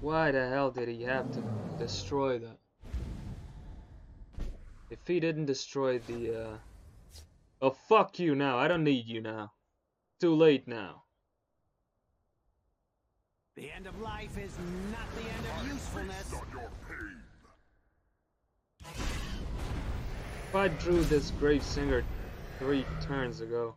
Why the hell did he have to destroy that? If he didn't destroy the, uh... Oh, fuck you now. I don't need you now. Too late now. The end of life is not the end of usefulness. If I drew this Grave Singer three turns ago,